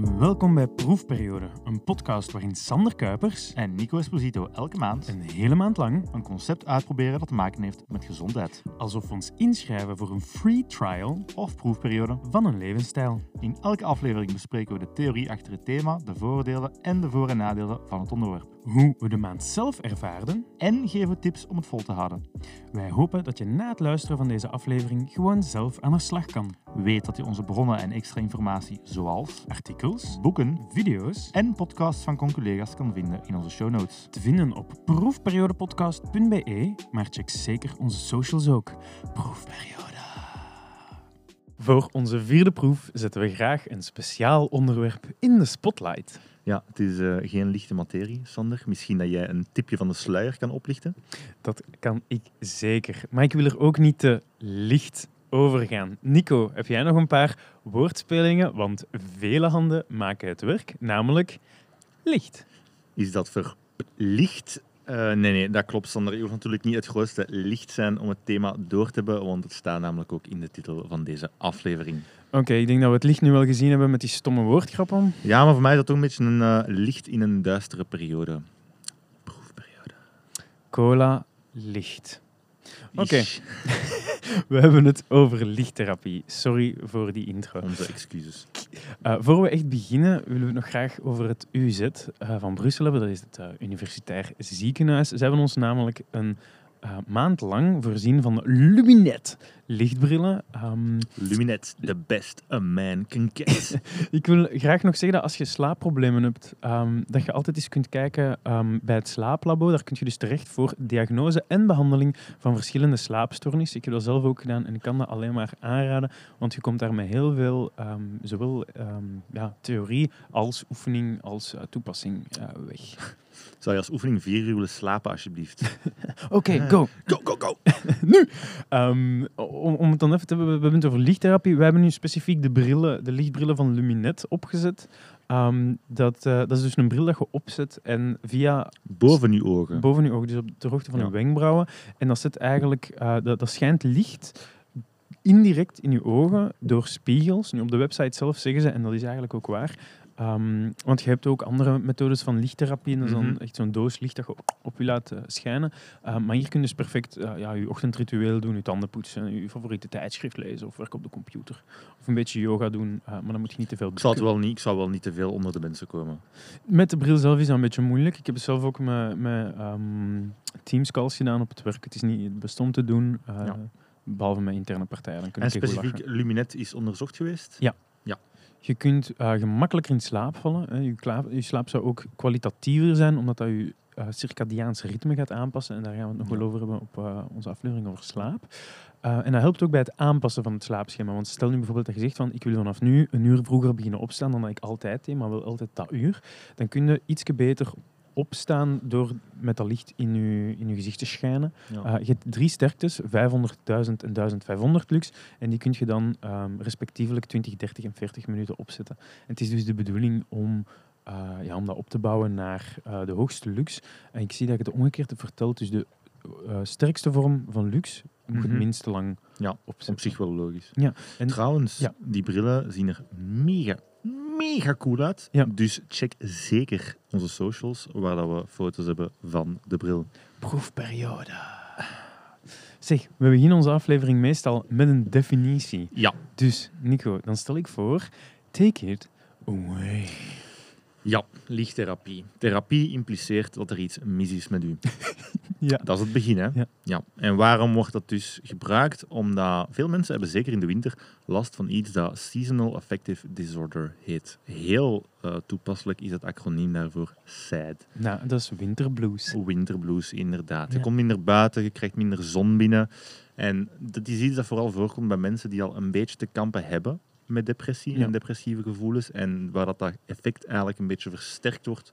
Welkom bij Proefperiode, een podcast waarin Sander Kuipers En Nico Esposito elke maand een hele maand lang, een concept uitproberen dat te maken heeft met gezondheid. alsof we ons inschrijven voor een free trial Of proefperiode. van een levensstijl. In elke aflevering bespreken we de theorie achter het thema, de voordelen en de voor- en nadelen van het onderwerp. Hoe we de maand zelf ervaarden. En geven tips om het vol te houden. Wij hopen dat je na het luisteren van deze aflevering gewoon zelf aan de slag kan. Weet dat je onze bronnen en extra informatie zoals Artikels, boeken video's en podcasts van conculega's kan vinden in onze show notes. te vinden op proefperiodepodcast.be, maar check zeker onze socials ook. Proefperiode. Voor onze vierde proef zetten we graag een speciaal onderwerp in de spotlight. Ja, het is eh, geen lichte materie, Sander. Misschien dat jij een tipje van de sluier kan oplichten. Dat kan ik zeker. Maar ik wil er ook niet te licht over gaan. Nico, heb jij nog een paar woordspelingen? Want vele handen maken het werk, namelijk licht. Is dat verlicht? Eh, nee, nee, dat klopt, Sander. Je hoeft natuurlijk niet het grootste licht zijn om het thema door te hebben, want het staat namelijk ook in de titel van deze aflevering. Oké, ik denk dat we het licht nu wel gezien hebben met die stomme woordgrappen. Ja, maar voor mij is dat toch een beetje een eh, licht in een duistere periode. Proefperiode. Cola, licht. Oké. We hebben het over lichttherapie. Sorry voor die intro. Onze excuses. Uh, voor we echt beginnen, willen we het nog graag over het UZ uh, van Brussel hebben. Dat is het uh, Universitair Ziekenhuis. Ze hebben ons namelijk een uh, maand lang voorzien van Luminet lichtbrillen. Um, Luminet, the best a man can get. ik wil graag nog zeggen dat als je slaapproblemen hebt, um, dat je altijd eens kunt kijken um, bij het slaaplabo. Daar kun je dus terecht voor diagnose en behandeling van verschillende slaapstoornissen. Ik heb dat zelf ook gedaan en ik kan dat alleen maar aanraden, want je komt daar met heel veel, zowel ja, theorie als oefening als uh, toepassing uh, weg. Zou je als oefening vier uur willen slapen, alsjeblieft? Oké, okay, go. Go, go, go. nu! Um, om, om het dan even te hebben, we hebben het over lichttherapie. We hebben nu specifiek de brillen, de lichtbrillen van Luminet opgezet. Um, dat, uh, dat is dus een bril dat je opzet en via... Boven je ogen. Boven je ogen, dus op de hoogte van ja. je wenkbrauwen. En dat zit eigenlijk... Uh, dat, dat schijnt licht indirect in je ogen door spiegels. Nu, op de website zelf zeggen ze, en dat is eigenlijk ook waar, Um, want je hebt ook andere methodes van lichttherapie. Dat is dan echt zo'n doos licht dat je op, je laat uh, schijnen. Uh, maar hier kun je dus perfect uh, ja, je ochtendritueel doen, je tanden poetsen, je favoriete tijdschrift lezen of werken op de computer. Of een beetje yoga doen, maar dan moet je niet te veel ik zal, het wel niet, ik zal wel niet te veel onder de mensen komen. Met de bril zelf is dat een beetje moeilijk. Ik heb het zelf ook met, met um, Teams calls gedaan op het werk. Het is niet best om te doen, ja. behalve met interne partijen. Dan kun en specifiek Luminet is onderzocht geweest? Ja. Je kunt uh, gemakkelijker in slaap vallen. Hè. Je, klaap, je, slaap zou ook kwalitatiever zijn, omdat dat je uh, circadiaans ritme gaat aanpassen. En daar gaan we het nog ja. wel over hebben op uh, onze aflevering over slaap. en dat helpt ook bij het aanpassen van het slaapschema. Want stel nu bijvoorbeeld dat je zegt van ik wil vanaf nu een uur vroeger beginnen opstaan dan dat ik altijd deed, maar wel altijd dat uur. Dan kun je iets beter opstaan door met dat licht in je, in je gezicht te schijnen. Ja. Uh, je hebt drie sterktes, 500.000 en 1500 lux. En die kun je dan um, respectievelijk 20, 30 en 40 minuten opzetten. En het is dus de bedoeling om, uh, ja, om dat op te bouwen naar uh, de hoogste lux. En ik zie dat je het omgekeerd hebt verteld. Dus de sterkste vorm van lux moet mm -hmm. het minste lang ja, opzetten. op zich wel logisch. Ja. En Trouwens, ja. die brillen zien er mega mega cool uit. Ja. Dus check zeker onze socials, waar dat we foto's hebben van de bril. Proefperiode. Zeg, we beginnen onze aflevering meestal met een definitie. Ja. Dus, Nico, dan stel ik voor, take it away. Ja, lichttherapie. Therapie impliceert dat er iets mis is met u. ja. Dat is het begin, hè? Ja. ja. En waarom wordt dat dus gebruikt? Omdat veel mensen hebben, zeker in de winter, last van iets dat Seasonal Affective Disorder heet. Heel uh, toepasselijk is het acroniem daarvoor SAD. Nou, dat is winterblues. Winterblues, inderdaad. Ja. Je komt minder buiten, je krijgt minder zon binnen. En dat is iets dat vooral voorkomt bij mensen die al een beetje te kampen hebben met depressie Ja. en depressieve gevoelens. En waar dat, dat effect eigenlijk een beetje versterkt wordt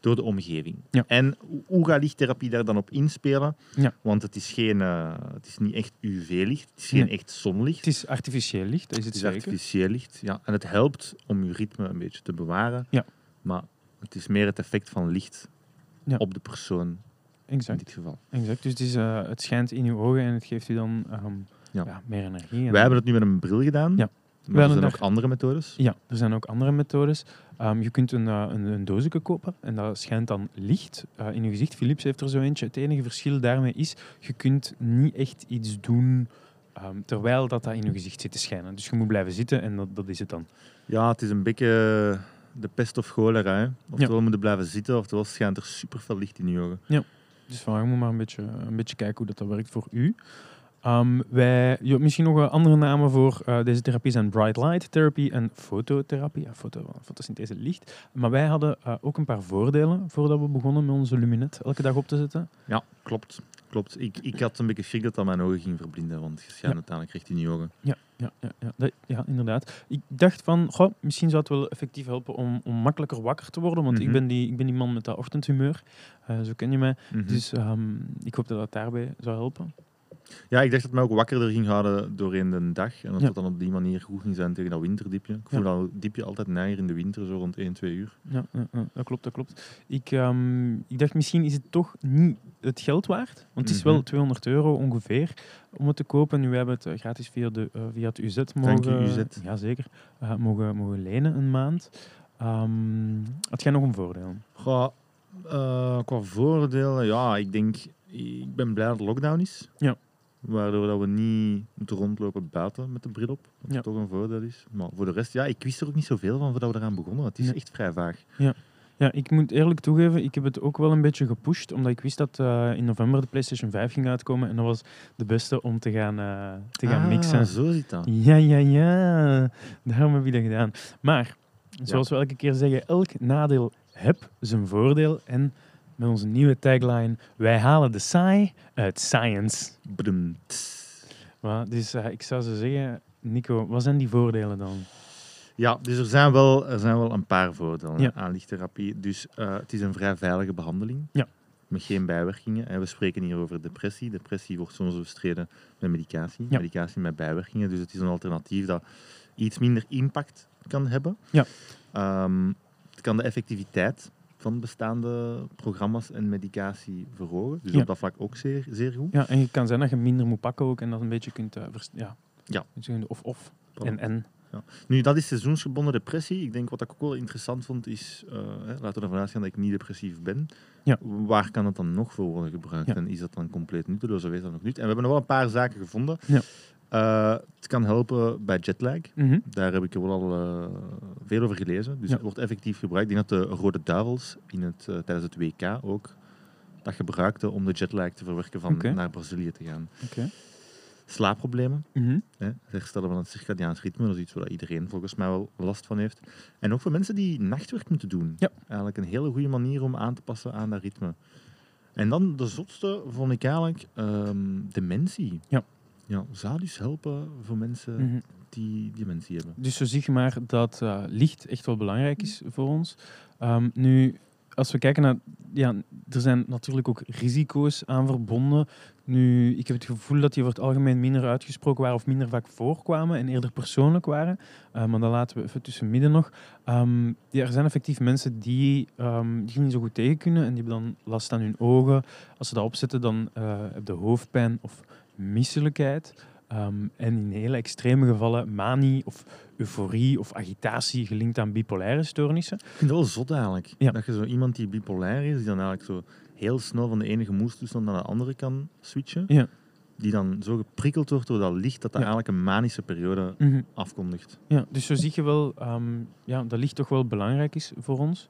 door de omgeving. Ja. En hoe- gaat lichttherapie daar dan op inspelen? Ja. Want het is, geen, eh, het is niet echt UV-licht, het is geen Nee. echt zonlicht. Het is artificieel licht, dat is het, Het is zeker. artificieel licht. Ja. En het helpt om je ritme een beetje te bewaren. Ja. Maar het is meer het effect van licht Ja. op de persoon in Exact, dit geval. exact. Dus het, is, eh, het schijnt in je ogen en het geeft je dan ehm, Ja. ja. meer energie. En Wij hebben het nu met een bril gedaan. Ja. Maar er zijn daar- ook andere methodes. Ja, er zijn ook andere methodes. Ehm, je kunt een, eh, een, een doosje kopen en dat schijnt dan licht eh, in je gezicht. Philips heeft er zo eentje. Het enige verschil daarmee is, je kunt niet echt iets doen ehm, terwijl dat, dat in je gezicht zit te schijnen. Dus je moet blijven zitten en dat, dat is het dan. Ja, het is een beetje de pest of cholera. Hè. Oftewel moeten blijven zitten, oftewel schijnt er super veel licht in je ogen. Dus van, je moet maar een beetje, een beetje kijken hoe dat, dat werkt voor u. Ehm, wij, misschien nog wel andere namen voor eh, deze therapie zijn bright light therapy en fototherapie. Ja, foto, fotosynthese licht. Maar wij hadden eh, ook een paar voordelen voordat we begonnen met onze luminet elke dag op te zetten. Ja, klopt. klopt. Ik, ik had een beetje schrik dat dat mijn ogen ging verblinden, want je schijnt Ja. uiteindelijk recht in je ogen. Ja, ja, ja, ja, dat- ja, inderdaad. Ik dacht van, goh, misschien zou het wel effectief helpen om, om makkelijker wakker te worden. Want ik, Mhm. ben die, ik ben die man met dat ochtendhumeur. Eh, zo ken je mij. Mhm. Dus ehm, ik hoop dat dat daarbij zou helpen. Ja, ik dacht dat het mij ook wakkerder ging houden doorheen de dag. En dat Ja. het dan op die manier goed ging zijn tegen dat winterdiepje. Ik voel Ja. dat diepje altijd neiger in de winter, zo rond 1, 2 uur. Ja, ja, ja, dat klopt, dat klopt. Ik, ehm, ik dacht, misschien is het toch niet het geld waard. Want het is wel Mhm. 200 euro ongeveer om het te kopen. Nu hebben we het eh, gratis via, de, eh, via het UZ mogen... Dank UZ. Jazeker. eh, mogen, mogen lenen een maand. Ehm had jij nog een voordeel? Goh, qua voordelen, ja, ik denk, ik ben blij dat er lockdown is. Ja. Waardoor dat we niet moeten rondlopen buiten met de bril op. Wat Ja. toch een voordeel is. Maar voor de rest, ja, ik wist er ook niet zoveel van voordat we eraan begonnen. Het is echt vrij vaag. Ja, ik moet eerlijk toegeven, ik heb het ook wel een beetje gepusht, omdat ik wist dat eh, in november de PlayStation 5 ging uitkomen en dat was de beste om te gaan, eh, te gaan Ah, mixen. zo zit dat. Ja, ja, ja. Daarom heb ik dat gedaan. Maar, zoals we elke keer zeggen, elk nadeel heb zijn voordeel. En met onze nieuwe tagline, wij halen de saai uit science. Maar, dus eh, ik zou zo zeggen, Nico, wat zijn die voordelen dan? Ja, dus er zijn wel, er zijn wel een paar voordelen Ja. aan lichttherapie. Dus eh, het is een vrij veilige behandeling. Ja. Met geen bijwerkingen. En we spreken hier over depressie. Depressie wordt soms bestreden met medicatie. Ja. Medicatie met bijwerkingen. Dus het is een alternatief dat iets minder impact kan hebben. Ja. Ehm, het kan de effectiviteit van bestaande programma's en medicatie verhogen. Dus Ja. op dat vlak ook zeer, zeer goed. Ja, en het kan zijn dat je minder moet pakken ook en dat een beetje kunt... vers- ja. Ja. Of, of. Voilà. En, en. Nu, dat is seizoensgebonden depressie. Ik denk wat ik ook wel interessant vond is, eh, hè, laten we ervan uitgaan dat ik niet depressief ben. Ja. Waar kan het dan nog voor worden gebruikt? Ja. En is dat dan compleet nutteloos of is dat nog niet? En we hebben nog wel een paar zaken gevonden. Ja. Eh, het kan helpen bij jetlag. Mhm. Daar heb ik wel al eh, veel over gelezen. Dus Ja. het wordt effectief gebruikt. Ik denk dat de Rode Duivels in het, eh, tijdens het WK ook dat gebruikten om de jetlag te verwerken van naar Brazilië te gaan. Slaapproblemen. Mhm. Hè, het herstellen van het circadiaans ritme, dat is iets waar iedereen volgens mij wel last van heeft. En ook voor mensen die nachtwerk moeten doen. Ja. Eigenlijk een hele goede manier om aan te passen aan dat ritme. En dan de zotste vond ik eigenlijk ehm, dementie. Ja. Ja, zou dus helpen voor mensen Mhm. die dementie hebben. Dus zo zie je maar dat eh, licht echt wel belangrijk is voor ons. Ehm, nu, als we kijken naar... Ja, er zijn natuurlijk ook risico's aan verbonden. Nu, ik heb het gevoel dat die over het algemeen minder uitgesproken waren of minder vaak voorkwamen en eerder persoonlijk waren. Eh, maar dat laten we even tussen midden nog. Ehm, ja, er zijn effectief mensen die, ehm die niet zo goed tegen kunnen en die hebben dan last aan hun ogen. Als ze dat opzetten, dan eh heb je hoofdpijn of misselijkheid. Ehm, en in hele extreme gevallen manie of euforie of agitatie gelinkt aan bipolaire stoornissen. Ik vind het wel zot eigenlijk. Ja. Dat je zo iemand die bipolair is, die dan eigenlijk zo heel snel van de ene gemoedstoestand naar de andere kan switchen. Ja. Die dan zo geprikkeld wordt door dat licht dat dat Ja. eigenlijk een manische periode Mhm. afkondigt. Ja, dus zo zie je wel ehm, ja, dat licht toch wel belangrijk is voor ons.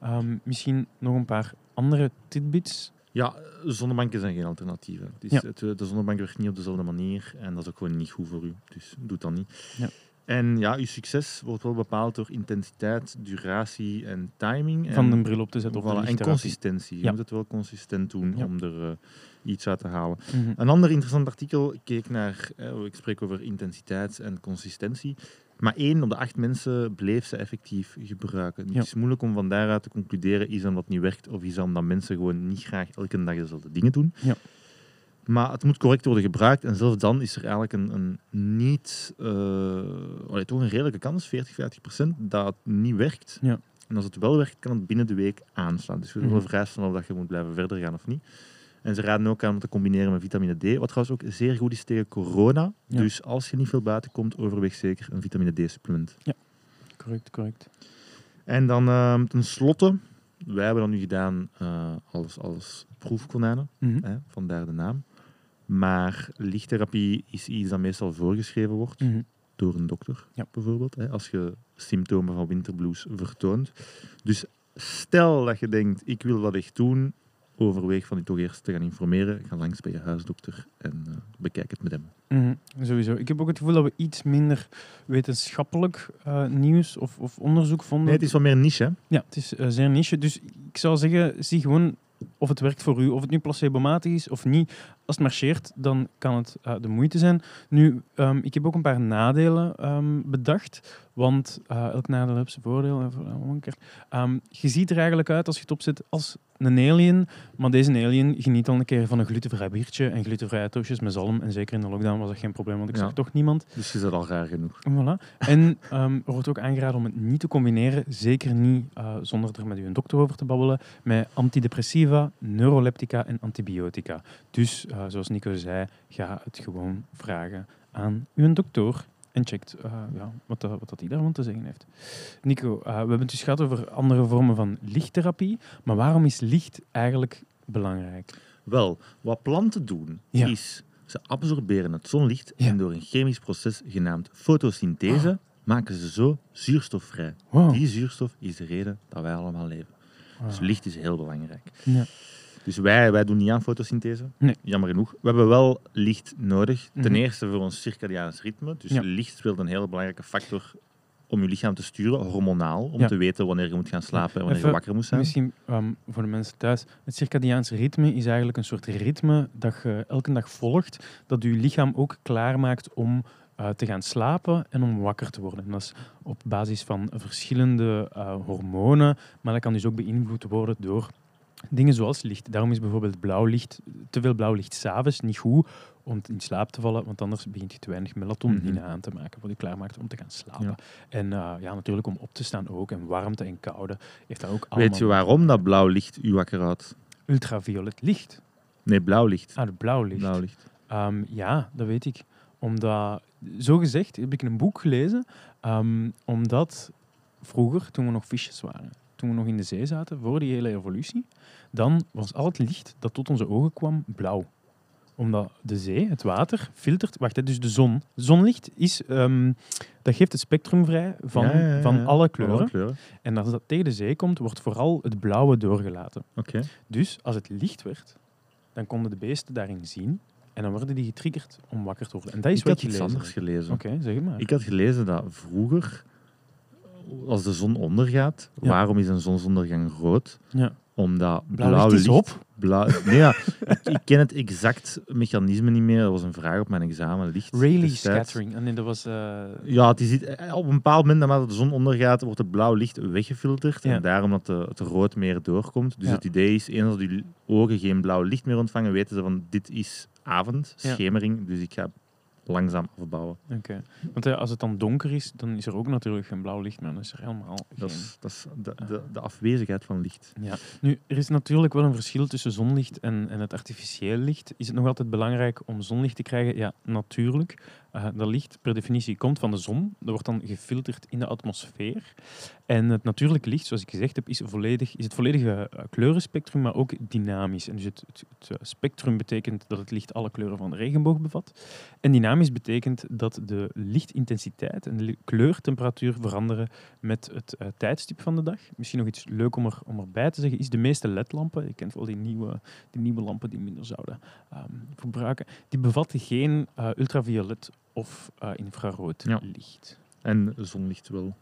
Ehm, misschien nog een paar andere tidbits. Ja, zonnebanken zijn geen alternatieven. Dus Ja. het, de zonnebank werkt niet op dezelfde manier en dat is ook gewoon niet goed voor u. Dus doe dat niet. Ja. En ja, uw succes wordt wel bepaald door intensiteit, duratie en timing. Van en, een bril op te zetten op voilà, en consistentie. Je Ja. moet het wel consistent doen Ja. om er eh, iets uit te halen. Mhm. Een ander interessant artikel keek naar, eh, ik spreek over intensiteit en consistentie. Maar één op de acht mensen bleef ze effectief gebruiken. Het Ja. is moeilijk om van daaruit te concluderen, is dat omdat het niet werkt of is dat omdat mensen gewoon niet graag elke dag dezelfde dingen doen. Ja. Maar het moet correct worden gebruikt en zelfs dan is er eigenlijk een, een niet, eh, allee, toch een redelijke kans, 40, 50 procent, dat het niet werkt. Ja. En als het wel werkt, kan het binnen de week aanslaan. Dus we willen vrij snel of dat je moet blijven verder gaan of niet. En ze raden ook aan om te combineren met vitamine D, wat trouwens ook zeer goed is tegen corona. Ja. Dus als je niet veel buiten komt, overweeg zeker een vitamine D-supplement. Correct, correct. En dan ehm tenslotte, wij hebben dat nu gedaan eh, als, als proefkonijnen, Mhm. hè, vandaar de naam. Maar lichttherapie is iets dat meestal voorgeschreven wordt Mhm. door een dokter, Ja. bijvoorbeeld. Hè, als je symptomen van winterblues vertoont. Dus stel dat je denkt, ik wil dat echt doen, overweeg van je toch eerst te gaan informeren. Ga langs bij je huisdokter en eh, bekijk het met hem. Mhm, Sowieso. Ik heb ook het gevoel dat we iets minder wetenschappelijk eh, nieuws of, of onderzoek vonden. Nee, het is wat meer niche, hè? Ja, het is eh, zeer niche. Dus ik zou zeggen, zie gewoon of het werkt voor u. Of het nu placebomatig is of niet. Als het marcheert, dan kan het eh, de moeite zijn. Nu, ehm, ik heb ook een paar nadelen ehm, bedacht. Want eh, elk nadeel heeft zijn voordeel. Ehm, je ziet er eigenlijk uit als je het opzet als een alien. Maar deze alien geniet al een keer van een glutenvrij biertje en glutenvrije toastjes met zalm. En zeker in de lockdown was dat geen probleem, want ik Ja. zag toch niemand. Dus je zit al raar genoeg. Voilà. En er wordt ook aangeraden om het niet te combineren, zeker niet eh, zonder er met uw dokter over te babbelen, met antidepressiva, neuroleptica en antibiotica. Dus, eh, zoals Nico zei, ga het gewoon vragen aan uw dokter en checkt eh, ja, wat, dat, wat dat die daarvan te zeggen heeft. Nico, eh, we hebben het dus gehad over andere vormen van lichttherapie, maar waarom is licht eigenlijk belangrijk? Wel, wat planten doen, Ja. is ze absorberen het zonlicht Ja. en door een chemisch proces genaamd fotosynthese maken ze zo zuurstof vrij. Wow. Die zuurstof is de reden dat wij allemaal leven. Dus Ah. licht is heel belangrijk. Ja. Dus wij, wij doen niet aan fotosynthese, Nee. jammer genoeg. We hebben wel licht nodig. Ten Mhm. eerste voor ons circadiaans ritme. Dus Ja. licht speelt een heel belangrijke factor om je lichaam te sturen, hormonaal, om Ja. te weten wanneer je moet gaan slapen en wanneer Even je wakker moet zijn. Misschien ehm, voor de mensen thuis. Het circadiaanse ritme is eigenlijk een soort ritme dat je elke dag volgt. Dat je lichaam ook klaarmaakt om eh, te gaan slapen en om wakker te worden. En dat is op basis van verschillende eh, hormonen. Maar dat kan dus ook beïnvloed worden door dingen zoals licht. Daarom is bijvoorbeeld blauw licht, te veel blauw licht s'avonds niet goed om in slaap te vallen. Want anders begint je te weinig melatonine Mhm. aan te maken. Wat je klaarmaakt om te gaan slapen. Ja. En eh, ja, natuurlijk om op te staan ook. En warmte en koude heeft daar ook allemaal Weet je waarom dat blauw licht u wakker houdt? ultraviolet licht. Nee, blauw licht. Ah, blauw licht. Blauw licht. Ehm, ja, dat weet ik. Omdat, zo gezegd, heb ik een boek gelezen. ehm, omdat vroeger, toen we nog visjes waren, toen we nog in de zee zaten, voor die hele evolutie, dan was al het licht dat tot onze ogen kwam blauw. Omdat de zee, het water, filtert... Wacht, hè, dus de zon. Zonlicht is, ehm, dat geeft het spectrum vrij van, Ja, ja, ja, van alle kleuren. Alle kleuren. En als dat tegen de zee komt, wordt vooral het blauwe doorgelaten. Oké. Dus als het licht werd, dan konden de beesten daarin zien. En dan worden die getriggerd om wakker te worden. En dat is Ik wat had je iets gelezen anders hebt. gelezen. Oké, zeg maar. Ik had gelezen dat vroeger, als de zon ondergaat, Ja. waarom is een zonsondergang rood? ja. Omdat Blauw blauw, licht is op. Blauw, nee, ja, ik, ik ken het exact mechanisme niet meer. Dat was een vraag op mijn examen. Licht Rayleigh scattering. En nee, dat was... eh, Ja, het is, eh, op een bepaald moment, naarmate de zon ondergaat, wordt het blauw licht weggefilterd. Ja. En daarom dat de, het rood meer doorkomt. Dus het idee is, eens als die ogen geen blauw licht meer ontvangen, weten ze van dit is avond, Ja. schemering. Dus ik ga langzaam afbouwen. Oké. Want eh, als het dan donker is, dan is er ook natuurlijk geen blauw licht meer. Dan is er helemaal Dat geen... is, dat is de, de, de afwezigheid van licht. Ja. Nu, er is natuurlijk wel een verschil tussen zonlicht en, en het artificieel licht. Is het nog altijd belangrijk om zonlicht te krijgen? Ja, natuurlijk. Eh, dat licht per definitie komt van de zon. Dat wordt dan gefilterd in de atmosfeer. En het natuurlijke licht, zoals ik gezegd heb, is, volledig, is het volledige eh, kleurenspectrum, maar ook dynamisch. En dus het, eh, spectrum betekent dat het licht alle kleuren van de regenboog bevat. En dynamisch betekent dat de lichtintensiteit en de kleurtemperatuur veranderen met het tijdstip van de dag. Misschien nog iets leuk om, er, om erbij te zeggen, is de meeste ledlampen, je kent wel die nieuwe, die nieuwe lampen die minder zouden ehm, verbruiken, die bevatten geen eh, ultraviolet of eh, infrarood Ja. licht. En zonlicht wel.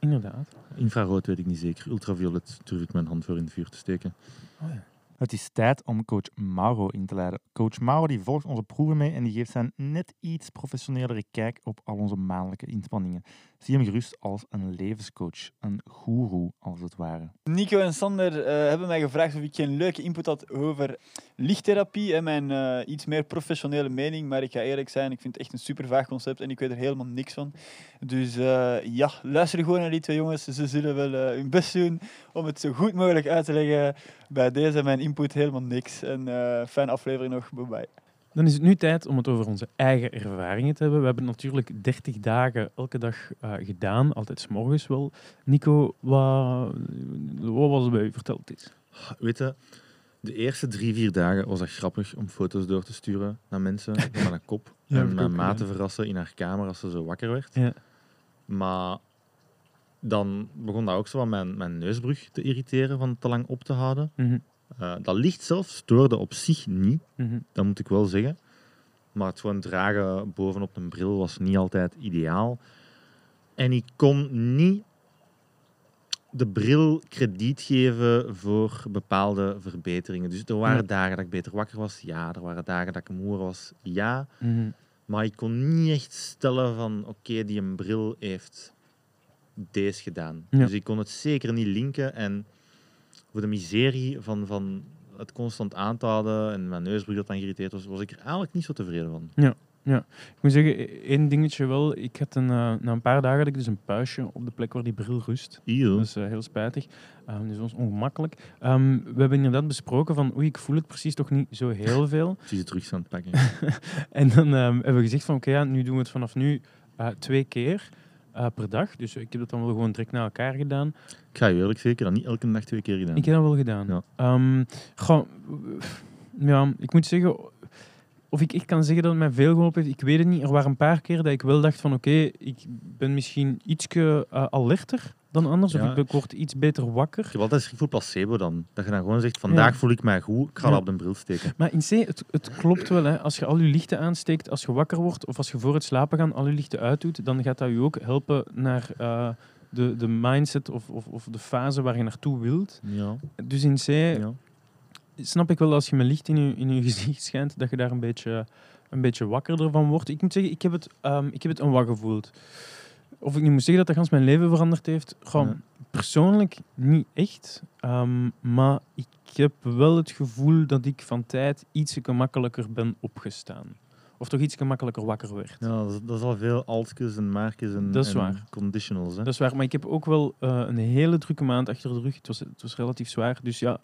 Inderdaad. Infrarood weet ik niet zeker. Ultraviolet durf ik mijn hand voor in het vuur te steken. Oh ja. Het is tijd om coach Mauro in te leiden. Coach Mauro die volgt onze proeven mee en die geeft zijn net iets professionelere kijk op al onze maandelijke inspanningen. Zie hem gerust als een levenscoach, een goeroe als het ware. Nico en Sander eh, hebben mij gevraagd of ik geen leuke input had over lichttherapie en mijn eh, iets meer professionele mening. Maar ik ga eerlijk zijn, ik vind het echt een super vaag concept en ik weet er helemaal niks van. Dus eh, ja, luister gewoon naar die twee jongens. Ze zullen wel hun best doen om het zo goed mogelijk uit te leggen bij deze mijn input helemaal niks. En eh fijne aflevering nog. Bye bye. Dan is het nu tijd om het over onze eigen ervaringen te hebben. We hebben natuurlijk 30 dagen elke dag eh, gedaan, altijd 's morgens wel. Nico, wat, wat was er bij u verteld is? Weet je, de eerste drie, vier dagen was dat grappig om foto's door te sturen naar mensen van mijn kop. Ja, en mijn ma te verrassen in haar kamer als ze zo wakker werd. Ja. Maar dan begon dat ook zo wat mijn, mijn neusbrug te irriteren van te lang op te houden. Mhm, Eh, dat licht zelf stoorde op zich niet, mhm. dat moet ik wel zeggen. Maar het gewoon dragen bovenop een bril was niet altijd ideaal. En ik kon niet de bril krediet geven voor bepaalde verbeteringen. Dus er waren dagen dat ik beter wakker was, ja. Er waren dagen dat ik moer was, ja. Mhm. Maar ik kon niet echt stellen van, oké, die een bril heeft deze gedaan. Ja. Dus ik kon het zeker niet linken. En voor de miserie van, van het constant aanhouden en mijn neusbrug dat dan geïrriteerd was, was ik er eigenlijk niet zo tevreden van. Ik moet zeggen, e- één dingetje wel. Ik had een, eh, na een paar dagen had ik dus een puistje op de plek waar die bril rust. Eeuw. Dat is eh, heel spijtig. Ehm, dus was ongemakkelijk. Ehm, we hebben inderdaad besproken van, oei, ik voel het precies toch niet zo heel veel. Aan het pakken. En dan ehm, hebben we gezegd van, oké, ja, nu doen we het vanaf nu eh, twee keer eh, per dag. Dus ik heb dat dan wel gewoon direct na elkaar gedaan. Ik ga je eerlijk zeker dat niet elke dag twee keer gedaan. Ik heb dat wel gedaan. Ja. Goh, ja, ik moet zeggen, of ik echt kan zeggen dat het mij veel geholpen heeft, ik weet het niet. Er waren een paar keer dat ik wel dacht van, oké, ik ben misschien iets alerter dan anders. Ja. Of ik, word iets beter wakker. Heb altijd schrik voor placebo dan. Dat je dan gewoon zegt, vandaag Ja. voel ik mij goed, ik ga dat op de bril steken. Maar in C, het, het klopt wel. Hè. Als je al je lichten aansteekt, als je wakker wordt of als je voor het slapen gaan al je lichten uitdoet, dan gaat dat je ook helpen naar eh, de, de mindset of, of, of de fase waar je naartoe wilt. Ja, Dus in C ja. snap ik wel als je met licht in je, in je gezicht schijnt, dat je daar een beetje, een beetje wakkerder van wordt. Ik moet zeggen, ik heb het, ehm, ik heb het een wat gevoeld. Of ik nu moet zeggen dat dat gans mijn leven veranderd heeft. Gewoon, persoonlijk niet echt. Ehm, maar ik heb wel het gevoel dat ik van tijd iets gemakkelijker ben opgestaan. Of toch iets gemakkelijker wakker werd. Ja, dat, is, dat is al veel altjes en markjes en, Dat is en waar. conditionals. Hè. Dat is waar. Maar ik heb ook wel eh, een hele drukke maand achter de rug. Het was, het was relatief zwaar. Dus ja,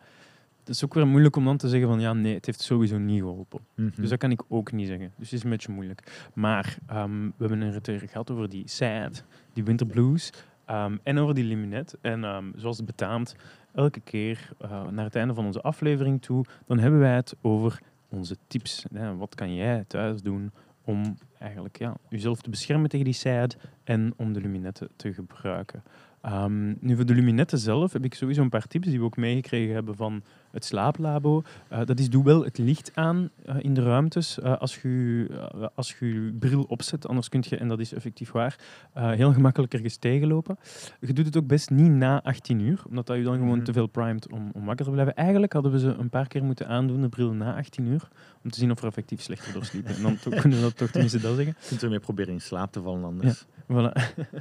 het is ook weer moeilijk om dan te zeggen van ja, nee, het heeft sowieso niet geholpen. Mhm. Dus dat kan ik ook niet zeggen. Dus het is een beetje moeilijk. Maar ehm, we hebben het er gehad over die sad, die winter blues. ehm, en over die liminet. En ehm, zoals het betaamt, elke keer eh, naar het einde van onze aflevering toe, dan hebben wij het over onze tips. Wat kan jij thuis doen om eigenlijk ja, jezelf te beschermen tegen die sad en om de luminetten te gebruiken. Ehm, nu, voor de luminetten zelf heb ik sowieso een paar tips die we ook meegekregen hebben van het slaaplabo. Eh, dat is, doe wel het licht aan eh, in de ruimtes eh, als, je, als je bril opzet. Anders kun je, en dat is effectief waar, heel gemakkelijk ergens tegenlopen. Je doet het ook best niet na 18 uur, omdat dat je dan gewoon Mhm. te veel primed om, om wakker te blijven. Eigenlijk hadden we ze een paar keer moeten aandoen, de bril na 18 uur, om te zien of we effectief slechter doorsliepen. En dan kunnen we dat toch tenminste dat zeggen. Je kunt ermee proberen in slaap te vallen anders. Voilà.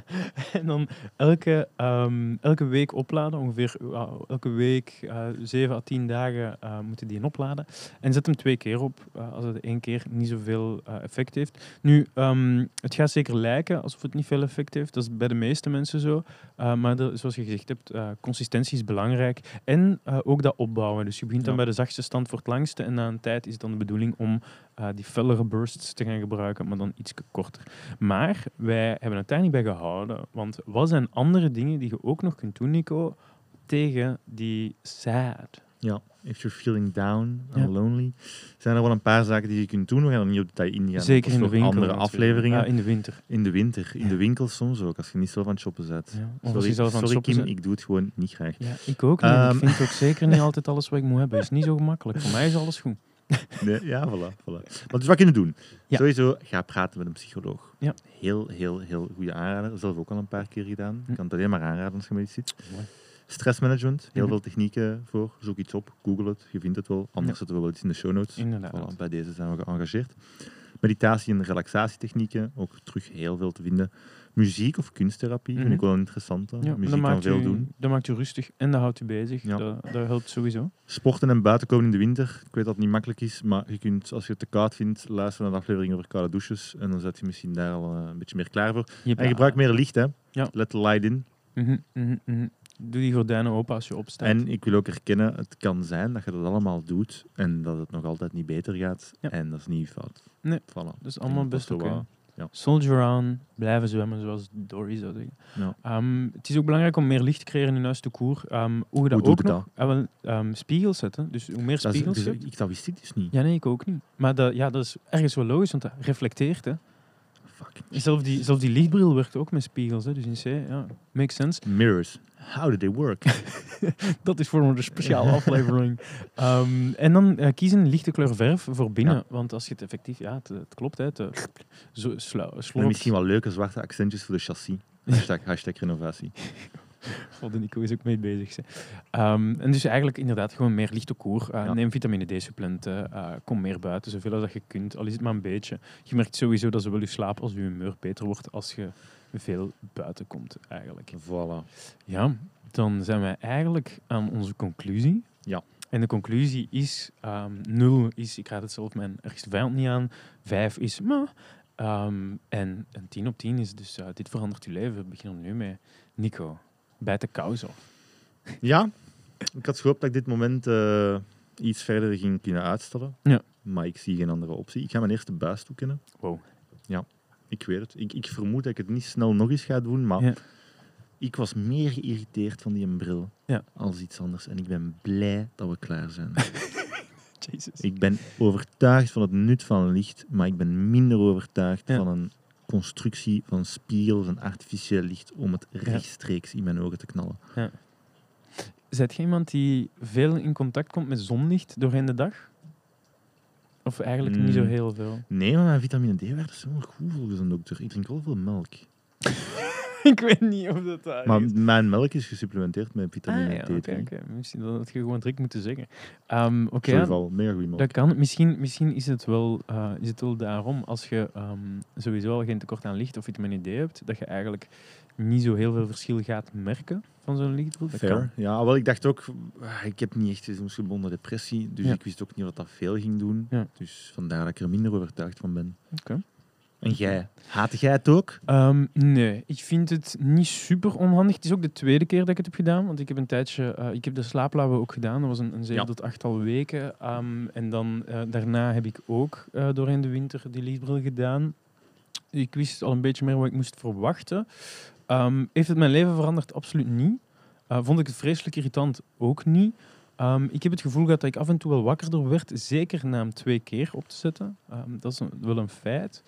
en dan elke, ehm, elke week opladen, ongeveer uh, elke week eh 7 à 10 dagen eh, moeten die in opladen. En zet hem twee keer op, eh, als het één keer niet zoveel effect heeft. Nu, ehm, het gaat zeker lijken alsof het niet veel effect heeft. Dat is bij de meeste mensen zo. Uh, maar er, zoals je gezegd hebt, uh, consistentie is belangrijk. En uh, ook dat opbouwen. Dus je begint dan Ja. bij de zachtste stand voor het langste. En na een tijd is het dan de bedoeling om uh, die fellere bursts te gaan gebruiken, maar dan iets korter. Maar wij hebben het daar niet bij gehouden. Want wat zijn andere dingen die je ook nog kunt doen, Nico, tegen die sad? Ja, if you're feeling down Ja. and lonely, zijn er wel een paar zaken die je kunt doen. We gaan er niet op detail ingaan. Zeker in de winkel. andere afleveringen. Ja, in de winter. In de winter, in de winkel soms ook, als je niet zo van het shoppen bent. Sorry, zelf aan sorry shoppen Kim, ik doe het gewoon niet graag. Ja, ik ook niet. Ehm. Ik vind ook zeker niet altijd alles wat ik moet hebben. is niet zo gemakkelijk. Voor mij is alles goed. Nee, ja, voilà. voilà. Maar dus wat kunnen doen? Ja. Sowieso, ga praten met een psycholoog. Ja. Heel, heel, heel goede aanrader. Zelf ook al een paar keer gedaan. Hm. Ik kan het alleen maar aanraden als je met iets zit. Mooi. Stressmanagement, heel veel technieken voor. Zoek iets op, google het, je vindt het wel. Anders zetten we wel iets in de show notes. Inderdaad. Voilà, bij deze zijn we geëngageerd. Meditatie en relaxatietechnieken, ook terug heel veel te vinden. Muziek of kunsttherapie vind Mhm. ik wel interessant. Ja, Muziek kan veel doen. dat maakt u rustig en dat houdt u bezig. Ja. Dat, dat helpt sowieso. Sporten en buiten komen in de winter. Ik weet dat het niet makkelijk is, maar je kunt, als je het te koud vindt, luisteren naar de aflevering over koude douches. En dan zet je misschien daar al eh, een beetje meer klaar voor. Je En gebruik meer licht, hè. Ja. Let the light in. Mhm, mhm, mhm. Doe die gordijnen open als je opstaat. En ik wil ook erkennen, het kan zijn dat je dat allemaal doet en dat het nog altijd niet beter gaat. Ja. En dat is niet fout. Nee, Voilà. dat Ik allemaal best dat oké. ja. Soldier on, blijven zwemmen zoals Dory zou zeggen. Ja. Ehm, het is ook belangrijk om meer licht te creëren in huis te koer. Ehm, hoe je dat doe ook nog... Ah, ehm, spiegels zetten. Dus hoe meer Dat, is, spiegels dus, ik, dat wist ik dus niet. Ja, nee, ik ook niet. Maar dat, ja, dat is ergens wel logisch, want dat reflecteert. Hè. Fuck. Zelf die, zelf die lichtbril werkt ook met spiegels. Hè. Dus in C, ja, makes sense. Mirrors. How do they work? Dat is voor een speciale aflevering. Ehm, en dan eh, kies een lichte kleur verf voor binnen. Ja. Want als je het effectief... Ja, het, het klopt. Hè, het, eh, zo, slorpt. misschien wel leuke zwarte accentjes voor de chassis. Hashtag, hashtag renovatie. Oh, de Nico is ook mee bezig. Ehm, en dus eigenlijk inderdaad gewoon meer lichte koer. Eh, Ja. Neem vitamine D-supplementen. eh, kom meer buiten, zoveel als dat je kunt. Al is het maar een beetje. Je merkt sowieso dat zowel je slaap als je humeur beter wordt als je veel buiten komt eigenlijk. Voilà. Ja, dan zijn wij eigenlijk aan onze conclusie. Ja. En de conclusie is, ehm 0 is, ik raad het zelf mijn ergste vijand niet aan. 5 is, maar. Ehm, en een 10 op 10 is dus, eh, dit verandert je leven. We beginnen nu met Nico. Bijt de kous af. Ja, ik had gehoopt dat ik dit moment eh, iets verder ging kunnen uitstellen. Ja. Maar ik zie geen andere optie. Ik ga mijn eerste buis toekennen. Wow. Ja, ik weet het. Ik, ik vermoed dat ik het niet snel nog eens ga doen, maar Ja. ik was meer geïrriteerd van die bril Ja. als iets anders. En ik ben blij dat we klaar zijn. Jezus. ik ben overtuigd van het nut van licht, maar ik ben minder overtuigd Ja. van een constructie van spiegel, van artificieel licht, om het rechtstreeks in mijn ogen te knallen. Zijt je iemand die veel in contact komt met zonlicht doorheen de dag? Of eigenlijk niet zo Mm. heel veel? Nee, maar mijn vitamine D werd zo goed volgens een dokter. Ik drink wel veel melk. ik weet niet of dat daar Maar is. mijn melk is gesupplementeerd met vitamine Ah, ja, D3. oké, oké. Misschien dat had je gewoon direct moeten zeggen. Ehm oké, Sorry, ja, Val, mega goede melk. dat kan. Misschien, misschien is, het wel, eh, is het wel daarom, als je ehm, sowieso al geen tekort aan licht of vitamine D hebt, dat je eigenlijk niet zo heel veel verschil gaat merken van zo'n lichtbril. Dat Fair. kan. Ja, wel, ik dacht ook, ah, ik heb niet echt seizoensgebonden depressie, dus Ja. ik wist ook niet wat dat veel ging doen. Ja. Dus vandaar dat ik er minder overtuigd van ben. Oké. En jij? Haatte jij het ook? Ehm, nee, ik vind het niet super onhandig. Het is ook de tweede keer dat ik het heb gedaan, want ik heb een tijdje, eh, ik heb de slaaplabbe ook gedaan. Dat was een, een zeven Ja. tot achttal weken. Ehm, en dan eh, daarna heb ik ook eh, doorheen de winter die lichtbril gedaan. Ik wist al een beetje meer wat ik moest verwachten. Ehm, heeft het mijn leven veranderd? Absoluut niet. Vond ik het vreselijk irritant? Ook niet. Ik heb het gevoel gehad dat ik af en toe wel wakkerder werd, zeker na hem twee keer op te zetten. Dat is een- wel een feit.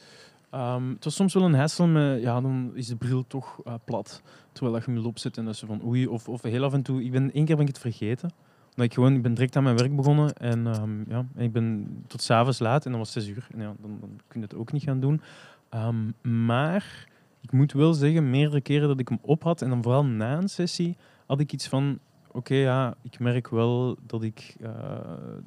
Ehm, het was soms wel een hassel met, ja, dan is de bril toch eh, plat. Terwijl dat je hem opzetten en dat ze van oei, of, of heel af en toe. Ik ben, één keer ben ik het vergeten. Omdat ik gewoon, ik ben direct aan mijn werk begonnen en ehm, ja, ik ben tot s'avonds laat en dan was het zes uur. En ja, dan, dan kun je het ook niet gaan doen. Ehm, maar ik moet wel zeggen, meerdere keren dat ik hem op had en dan vooral na een sessie, had ik iets van, oké, ja, ik merk wel dat ik, eh,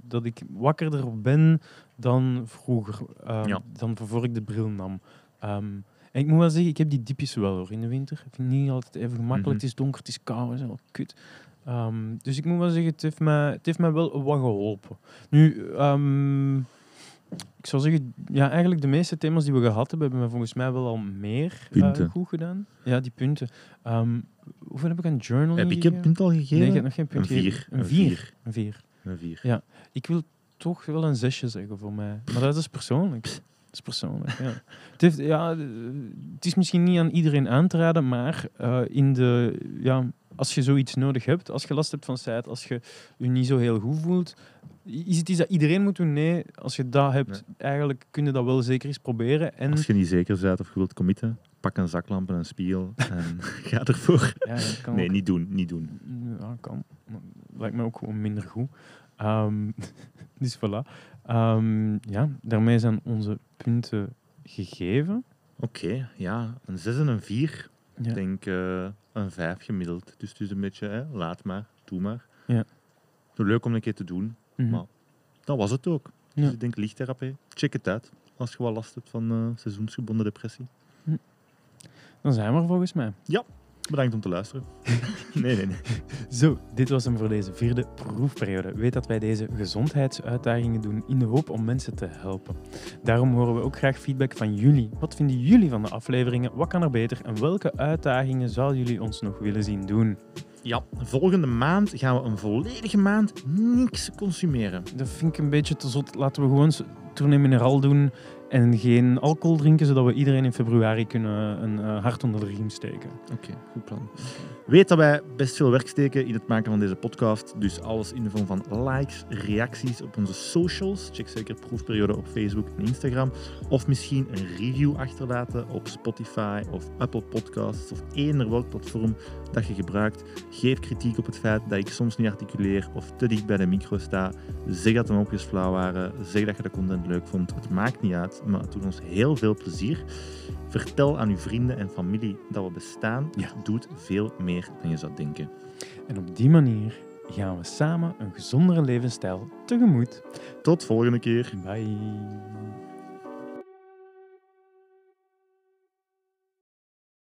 dat ik wakkerder ben dan vroeger, Ja. dan voor ik de bril nam. Ehm, en ik moet wel zeggen, ik heb die diepjes wel hoor in de winter. Ik vind het niet altijd even gemakkelijk. Mhm. Het is donker, het is koud, het is wel kut. Ehm, dus ik moet wel zeggen, het heeft mij, het heeft mij wel wat geholpen. Nu, ehm, ik zou zeggen, ja, eigenlijk de meeste thema's die we gehad hebben, hebben we volgens mij wel al meer eh, goed gedaan. Ja, die punten. Ehm, hoeveel heb ik aan journaling Heb ik een punt al gegeven? Nee, ik heb nog geen punt een vier. gegeven. Een Een vier. vier. Een vier. Een vier. Ja. Ik wil toch wel een zesje zeggen voor mij. Maar dat is persoonlijk. Dat is persoonlijk, ja. Het, heeft, ja, het is misschien niet aan iedereen aan te raden, maar eh, in de, ja, als je zoiets nodig hebt, als je last hebt van site, als je je niet zo heel goed voelt, is het iets dat iedereen moet doen? Nee, als je dat hebt, eigenlijk kun je dat wel zeker eens proberen. En, Als je niet zeker bent of je wilt committen, pak een zaklamp en een spiegel en ga ervoor. ja, kan Nee, ook. niet doen, niet doen. Ja, kan. Lijkt me ook gewoon minder goed. Ehm, dus voilà. Ehm, ja, daarmee zijn onze punten gegeven. Oké, ja, een 6 en een 4. Ja. Ik denk eh, een 5 gemiddeld. Dus het is een beetje, hè, laat maar, doe maar. Ja. Leuk om een keer te doen. Mhm. Maar dat was het ook. Ja. Dus ik denk lichttherapie. Check het uit als je wel last hebt van eh, seizoensgebonden depressie. Dan zijn we er volgens mij. Bedankt om te luisteren. nee, nee, nee. Zo, dit was hem voor deze vierde proefperiode. Weet dat wij deze gezondheidsuitdagingen doen in de hoop om mensen te helpen. Daarom horen we ook graag feedback van jullie. Wat vinden jullie van de afleveringen? Wat kan er beter? En welke uitdagingen zouden jullie ons nog willen zien doen? Ja, volgende maand gaan we een volledige maand niks consumeren. Dat vind ik een beetje te zot. Laten we gewoon tournee mineraal doen en geen alcohol drinken, zodat we iedereen in februari kunnen een eh, hart onder de riem steken. Oké, goed plan. Weet dat wij best veel werk steken in het maken van deze podcast. Dus alles in de vorm van likes, reacties op onze socials. Check zeker proefperiode op Facebook en Instagram. Of misschien een review achterlaten op Spotify of Apple Podcasts of eender welk platform dat je gebruikt. Geef kritiek op het feit dat ik soms niet articuleer of te dicht bij de micro sta. Zeg dat de mopjes flauw waren. Zeg dat je de content leuk vond. Het maakt niet uit, maar het doet ons heel veel plezier. Vertel aan uw vrienden en familie dat we bestaan. Ja. Het doet veel meer dan je zou denken. En op die manier gaan we samen een gezondere levensstijl tegemoet. Tot volgende keer. Bye.